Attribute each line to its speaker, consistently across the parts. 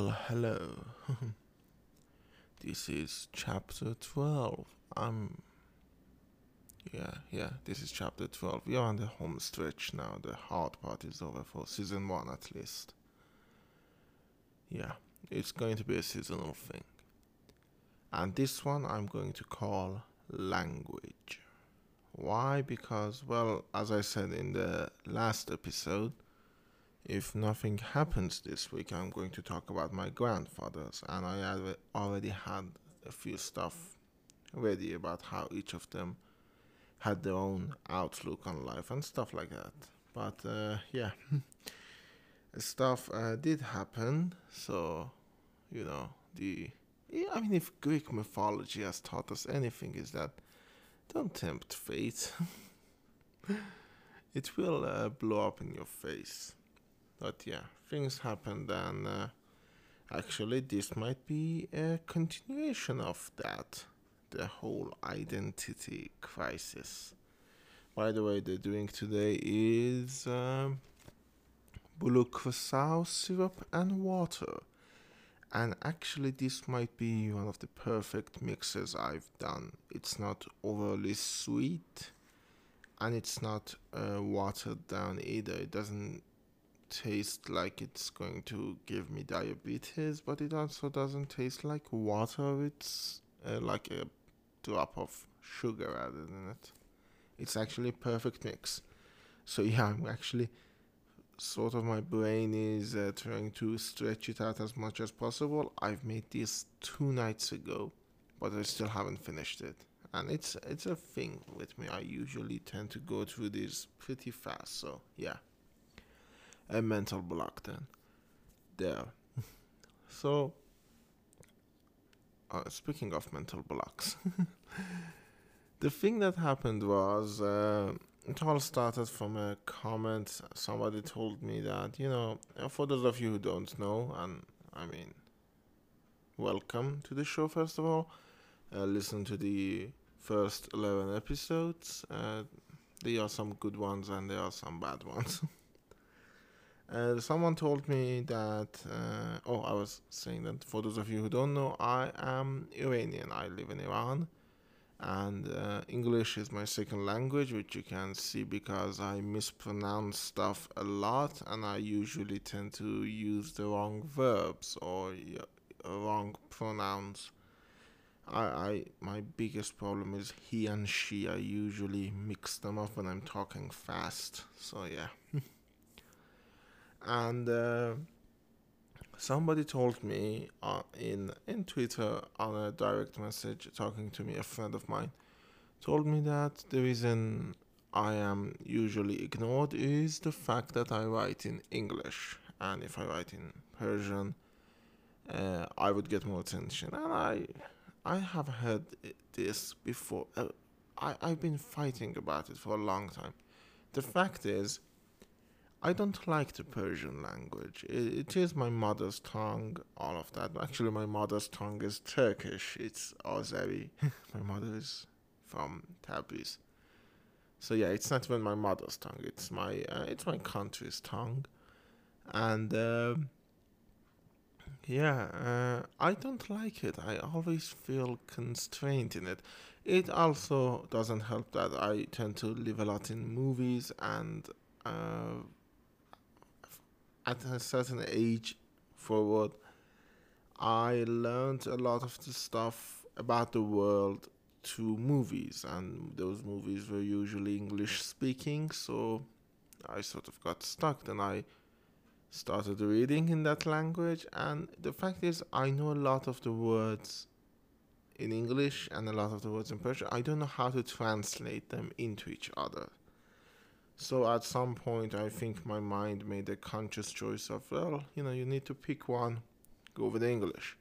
Speaker 1: Well, hello. this is chapter 12. I'm. Yeah, yeah, this is chapter 12. We are on the home stretch now. The hard part is over for season 1 at least. Yeah, it's going to be a seasonal thing. And this one I'm going to call language. Why? Because, well, as I said in the last episode, if nothing happens this week, I'm going to talk about my grandfathers, and I already had a few stuff ready about how each of them had their own outlook on life and stuff like that. But uh, yeah, stuff uh, did happen, so you know the. Yeah, I mean, if Greek mythology has taught us anything, is that don't tempt fate. it will uh, blow up in your face. But yeah, things happened, and uh, actually, this might be a continuation of that the whole identity crisis. By the way, the drink today is um, blue curaçao syrup and water. And actually, this might be one of the perfect mixes I've done. It's not overly sweet and it's not uh, watered down either. It doesn't taste like it's going to give me diabetes, but it also doesn't taste like water. It's uh, like a drop of sugar added in it. It's actually perfect mix. So yeah, I'm actually sort of my brain is uh, trying to stretch it out as much as possible. I've made this two nights ago, but I still haven't finished it. And it's it's a thing with me. I usually tend to go through this pretty fast. So yeah, a mental block then. There. so uh, speaking of mental blocks, the thing that happened was. Uh, it all started from a comment somebody told me that you know for those of you who don't know and i mean welcome to the show first of all uh, listen to the first 11 episodes uh, there are some good ones and there are some bad ones uh, someone told me that uh, oh i was saying that for those of you who don't know i am iranian i live in iran and uh, English is my second language, which you can see because I mispronounce stuff a lot, and I usually tend to use the wrong verbs or wrong pronouns. I, I my biggest problem is he and she. I usually mix them up when I'm talking fast. So yeah, and. Uh, somebody told me uh, in in Twitter on a direct message talking to me, a friend of mine, told me that the reason I am usually ignored is the fact that I write in English, and if I write in Persian, uh, I would get more attention. And I, I have heard this before. Uh, I I've been fighting about it for a long time. The fact is I don't like the Persian language. It, it is my mother's tongue, all of that. Actually, my mother's tongue is Turkish. It's Azeri. my mother is from Tabriz. So yeah, it's not even my mother's tongue. It's my uh, it's my country's tongue, and uh, yeah, uh, I don't like it. I always feel constrained in it. It also doesn't help that I tend to live a lot in movies and uh, at a certain age forward, I learned a lot of the stuff about the world through movies, and those movies were usually English speaking, so I sort of got stuck. Then I started reading in that language, and the fact is, I know a lot of the words in English and a lot of the words in Persian. I don't know how to translate them into each other. So at some point, I think my mind made a conscious choice of, well, you know, you need to pick one, go with English.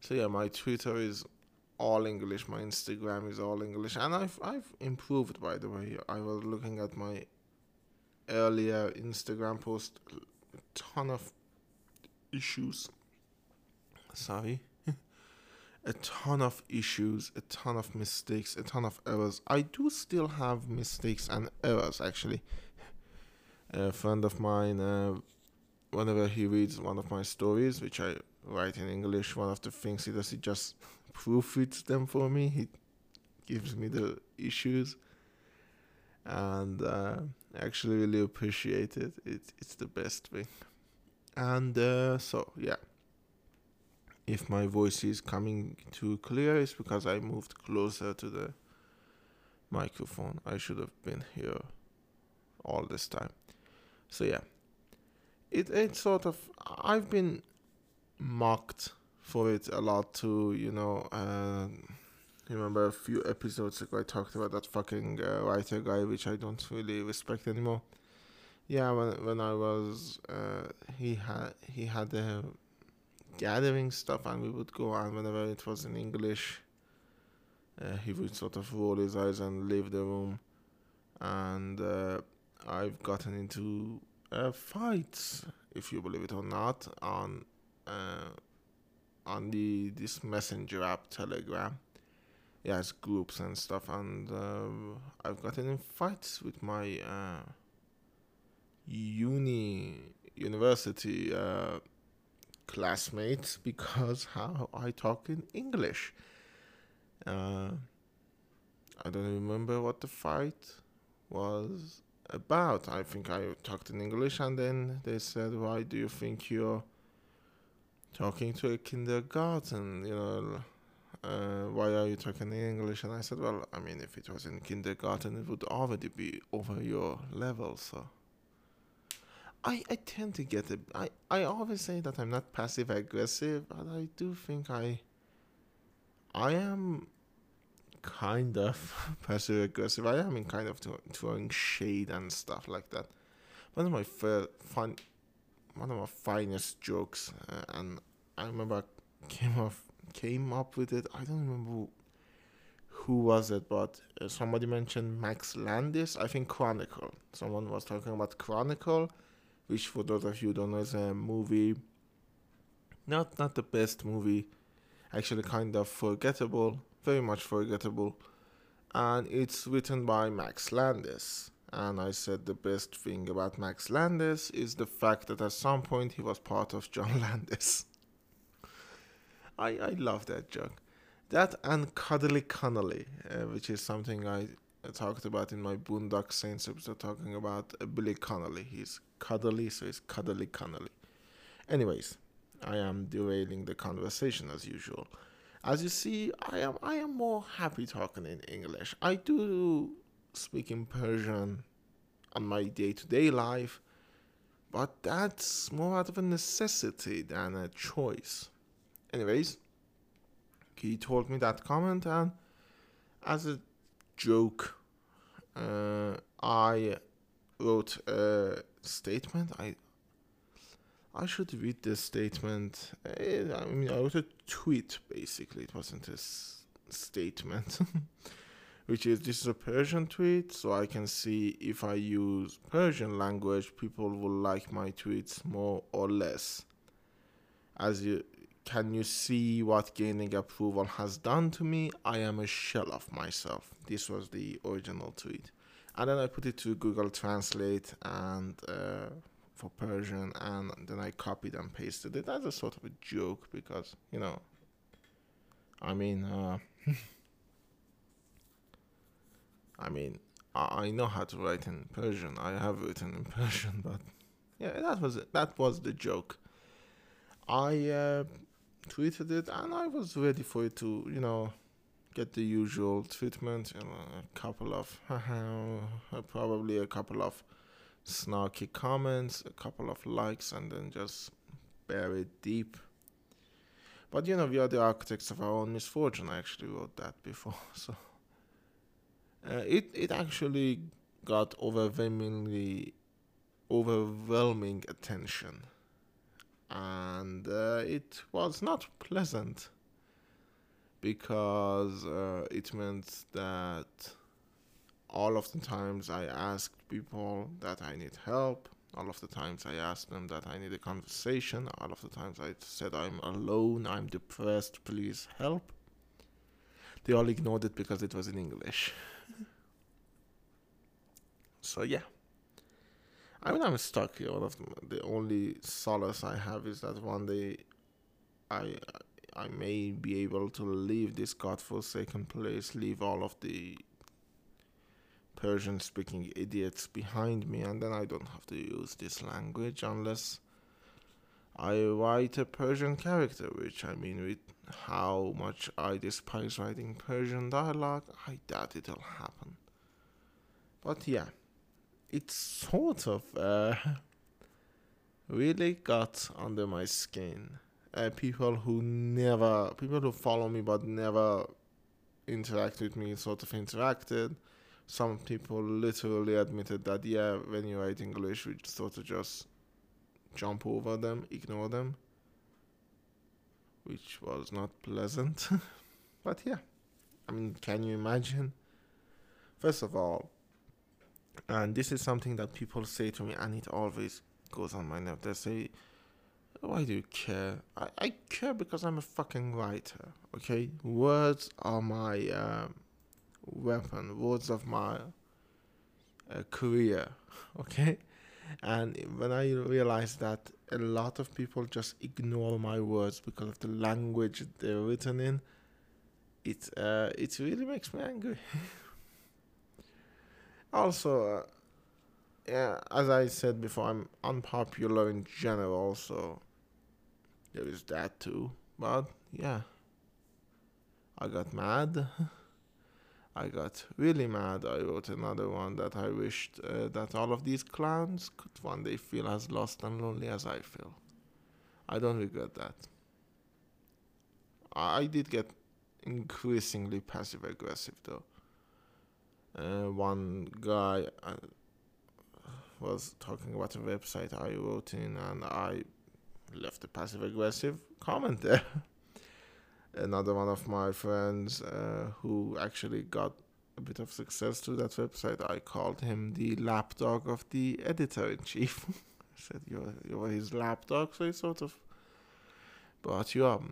Speaker 1: So yeah, my Twitter is all English, my Instagram is all English, and I've I've improved by the way. I was looking at my earlier Instagram post, a ton of issues. Sorry a ton of issues, a ton of mistakes, a ton of errors. I do still have mistakes and errors actually. A friend of mine uh, whenever he reads one of my stories, which I write in English, one of the things he does, he just proofreads them for me. He gives me the issues, and uh, I actually really appreciate it. It it's the best thing. And uh, so yeah, if my voice is coming too clear, it's because I moved closer to the microphone. I should have been here all this time. So yeah, it it sort of I've been mocked for it a lot too. You know, uh, remember a few episodes ago I talked about that fucking uh, writer guy, which I don't really respect anymore. Yeah, when when I was uh, he had he had a gathering stuff, and we would go on whenever it was in English, uh, he would sort of roll his eyes and leave the room, and uh, I've gotten into uh, fights, if you believe it or not, on uh, on the this messenger app Telegram. Yeah, it's groups and stuff, and uh, I've gotten in fights with my uh, uni university classmates because how I talk in English. Uh, I don't remember what the fight was about. I think I talked in English, and then they said, "Why do you think you're talking to a kindergarten? You know, uh, why are you talking in English?" And I said, "Well, I mean, if it was in kindergarten, it would already be over your level, so." I, I tend to get it. I, I always say that I'm not passive aggressive, but I do think I I am kind of passive aggressive. I am in kind of throwing shade and stuff like that. One of my first, fun, one of my finest jokes, uh, and I remember I came off came up with it. I don't remember who was it, but uh, somebody mentioned Max Landis. I think Chronicle. Someone was talking about Chronicle, which for those of you who don't know is a movie. Not not the best movie, actually kind of forgettable very much forgettable. And it's written by Max Landis. And I said the best thing about Max Landis is the fact that at some point he was part of John Landis. I, I love that joke. That and Cuddly Connolly, uh, which is something I talked about in my Boondock Saints episode, talking about Billy Connolly. He's cuddly, so it's Cuddly Connolly. Anyways, I am derailing the conversation as usual. As you see, I am I am more happy talking in English. I do speak in Persian on my day-to-day life, but that's more out of a necessity than a choice. Anyways, he told me that comment, and as a joke, uh, I wrote a statement. I I should read this statement. Eh, I mean, I wrote a tweet basically. It wasn't a s- statement, which is this is a Persian tweet, so I can see if I use Persian language, people will like my tweets more or less. As you can you see what gaining approval has done to me? I am a shell of myself. This was the original tweet, and then I put it to Google Translate and. Uh, for Persian, and then I copied and pasted it as a sort of a joke because you know. I mean, uh, I mean, I know how to write in Persian. I have written in Persian, but yeah, that was it. That was the joke. I uh, tweeted it, and I was ready for it to, you know, get the usual treatment. A couple of, probably a couple of snarky comments, a couple of likes, and then just bury it deep. But you know, we are the architects of our own misfortune. I actually wrote that before, so uh, it it actually got overwhelmingly overwhelming attention, and uh, it was not pleasant because uh, it meant that all of the times I asked people that I need help. All of the times I asked them that I need a conversation. All of the times I said I'm alone, I'm depressed, please help. They all ignored it because it was in English. so yeah. I mean, I'm stuck here. One of the only solace I have is that one day I I may be able to leave this godforsaken place, leave all of the Persian speaking idiots behind me, and then I don't have to use this language unless I write a Persian character, which I mean, with how much I despise writing Persian dialogue, I doubt it'll happen. But yeah, it's sort of uh, really got under my skin. Uh, people who never, people who follow me but never interact with me, sort of interacted some people literally admitted that yeah, when you write English, we sort of just jump over them, ignore them, which was not pleasant. but yeah, I mean, can you imagine? First of all, and this is something that people say to me, and it always goes on my nerve. They say, why do you care? I, I care because I'm a fucking writer, okay? Words are my um, weapon, words of my uh, career, okay? And when I realized that a lot of people just ignore my words because of the language they're written in, it uh, it really makes me angry. also, uh, yeah, as I said before, I'm unpopular in general, so there is that too. But yeah, I got mad. I got really mad. I wrote another one that I wished uh, that all of these clowns could one day feel as lost and lonely as I feel. I don't regret that. I, did get increasingly passive aggressive though. Uh, one guy uh, was talking about a website I wrote in, and I left a passive aggressive comment there. another one of my friends uh, who actually got a bit of success through that website. I called him the lapdog of the editor in chief. I said you're you're his lapdog, so he sort of brought you up.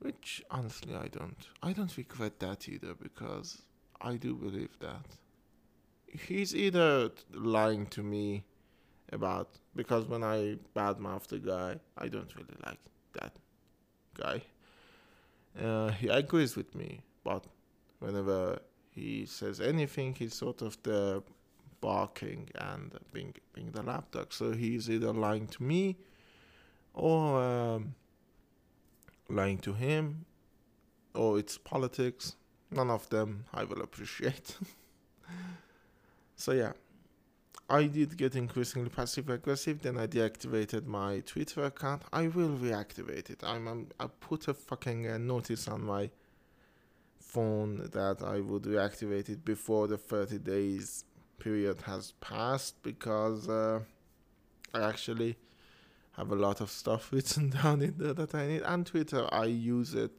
Speaker 1: Which honestly I don't I don't regret that either because I do believe that he's either lying to me about because when I badmouth the guy, I don't really like that guy. Uh, he agrees with me, but whenever he says anything, he's sort of the barking and being being the lapdog. So he's either lying to me or um, lying to him, or it's politics. None of them I will appreciate. so yeah, I did get increasingly passive aggressive. Then I deactivated my Twitter account. I will reactivate it. I'm, I'm I put a fucking uh, notice on my phone that I would reactivate it before the 30 days period has passed because uh, I actually have a lot of stuff written down in there that I need. And Twitter, I use it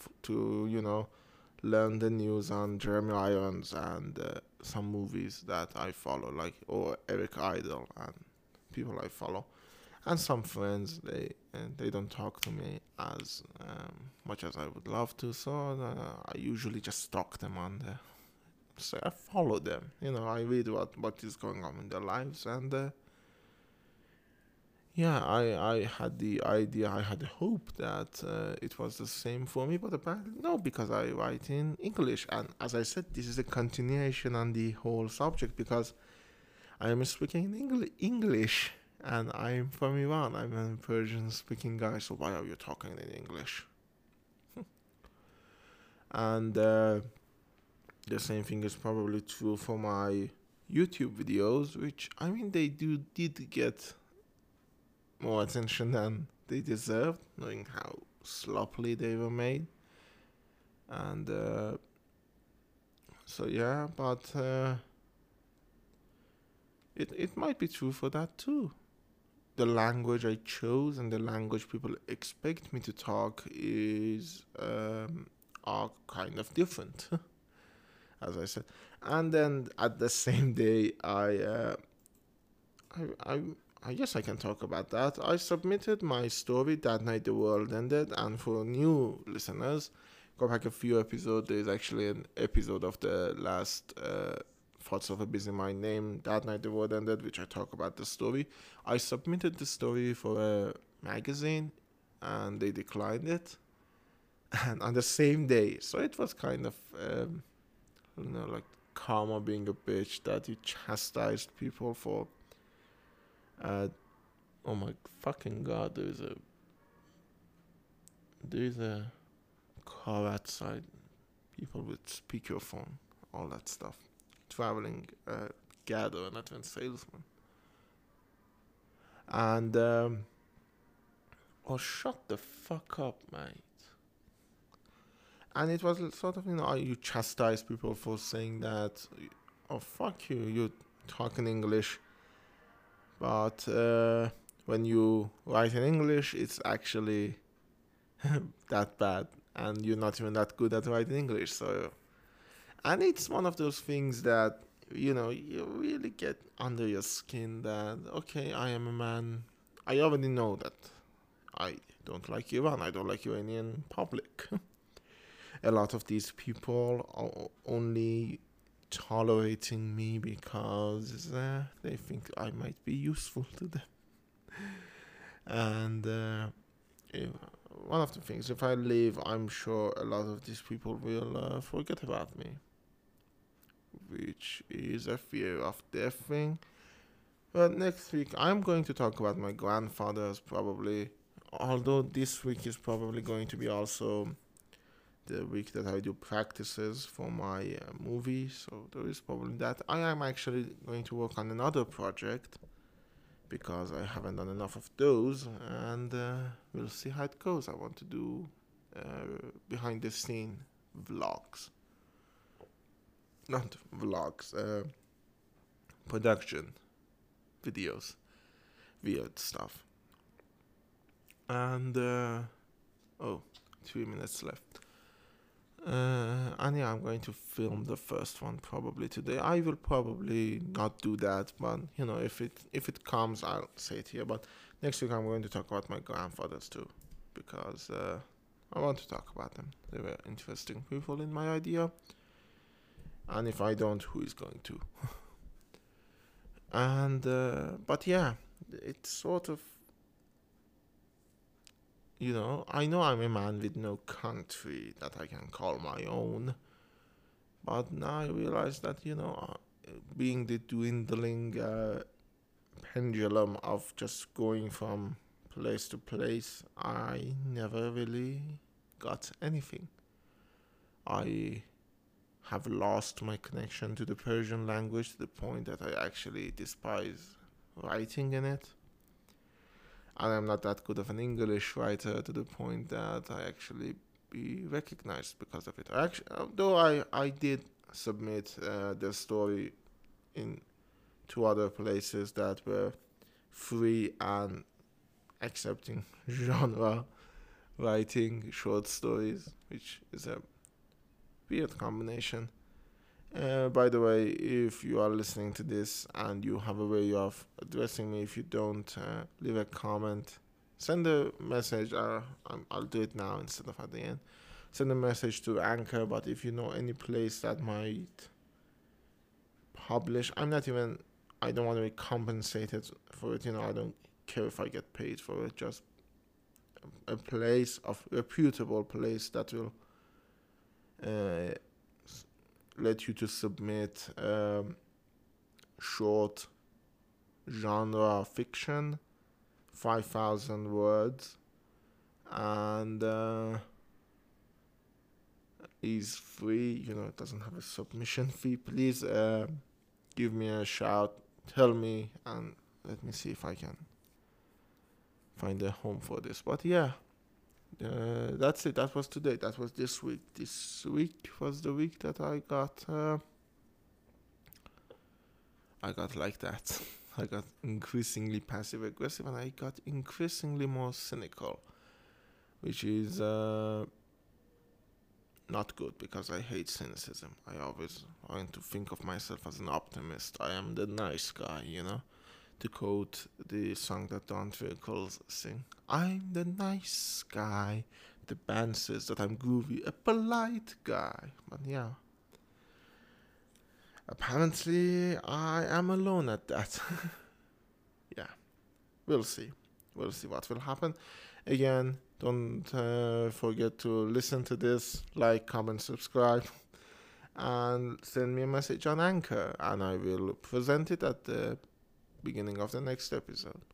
Speaker 1: f- to you know learn the news on Jeremy Irons and uh, some movies that I follow, like or Eric Idle and people I follow, and some friends. They and they don't talk to me as um, much as I would love to, so uh, I usually just stalk them on there. So I follow them. You know, I read what what is going on in their lives and. Uh, yeah, I, I had the idea, I had hope that uh, it was the same for me, but apparently no, because I write in English. And as I said, this is a continuation on the whole subject because I am speaking in English and I'm from Iran. I'm a Persian speaking guy, so why are you talking in English? and uh, the same thing is probably true for my YouTube videos, which I mean, they do did get more attention than they deserved, knowing how sloppily they were made. And uh, so yeah, but uh, it it might be true for that too. The language I chose and the language people expect me to talk is um, are kind of different, as I said. And then at the same day, I uh, I I I guess I can talk about that. I submitted my story that night the world ended, and for new listeners, go back a few episodes. There's actually an episode of the last uh, Thoughts of a Busy Mind name That Night the World Ended, which I talk about the story. I submitted the story for a magazine and they declined it. And on the same day, so it was kind of, um, you know, like karma being a bitch that you chastised people for. Uh, oh my fucking god, there's a there's a car outside, people with speakerphone, all that stuff, traveling uh, gather and advent salesman. And um, oh, shut the fuck up, mate. And it was sort of you know you chastise people for saying that, oh fuck you, you're talking English, but uh, when you write in English, it's actually that bad and you're not even that good at writing English. So, and it's one of those things that you know you really get under your skin. That okay, I am a man. I already know that I don't like Iran. I don't like Iranian public. a lot of these people are only tolerating me because uh, they think I might be useful to them. and uh, one of the things. If I leave, I'm sure a lot of these people will uh, forget about me, which is a fear of death thing. But next week, I'm going to talk about my grandfather's probably. Although this week is probably going to be also the week that I do practices for my uh, movie, so there is probably that. I am actually going to work on another project because I haven't done enough of those, and uh, we'll see how it goes. I want to do uh, behind the scene vlogs, not vlogs, uh, production videos, weird stuff. And uh, oh, three minutes left. Uh, and yeah, I'm going to film the first one probably today. I will probably not do that, but you know, if it if it comes, I'll say it here. But next week I'm going to talk about my grandfathers too, because uh, I want to talk about them. They were interesting people in my idea, and if I don't, who is going to? and uh, but yeah, it's sort of you know, I know I'm a man with no country that I can call my own, but now I realize that, you know, uh, being the dwindling uh, pendulum of just going from place to place, I never really got anything. I have lost my connection to the Persian language to the point that I actually despise writing in it and I'm not that good of an English writer to the point that I actually be recognized because of it. I actually, though I I did submit uh, the story in two other places that were free and accepting genre writing short stories, which is a weird combination. Uh, by the way, if you are listening to this and you have a way of addressing me, if you don't, uh, leave a comment, send a message. Uh, I'll do it now instead of at the end. Send a message to Anchor, but if you know any place that might publish, I'm not even, I don't want to be compensated for it. You know, I don't care if I get paid for it. Just a place of reputable place that will. Uh, let you to submit um, short genre fiction, 5,000 words, and uh, is free. You know, it doesn't have a submission fee. Please uh, give me a shout, tell me, and let me see if I can find a home for this. But yeah. Uh, that's it. That was today. That was this week. This week was the week that I got. Uh, I got like that. I got increasingly passive aggressive, and I got increasingly more cynical, which is uh, not good because I hate cynicism. I always want to think of myself as an optimist. I am the nice guy, you know to quote the song that Dawn Twinkles sing. I'm the nice guy. The band says that I'm groovy, a polite guy. But yeah. apparently I am alone at that. yeah, we'll see. We'll see what will happen. Again, don't uh, forget to listen to this, like, comment, subscribe, and send me a message on Anchor, and I will present it at the beginning of the next episode.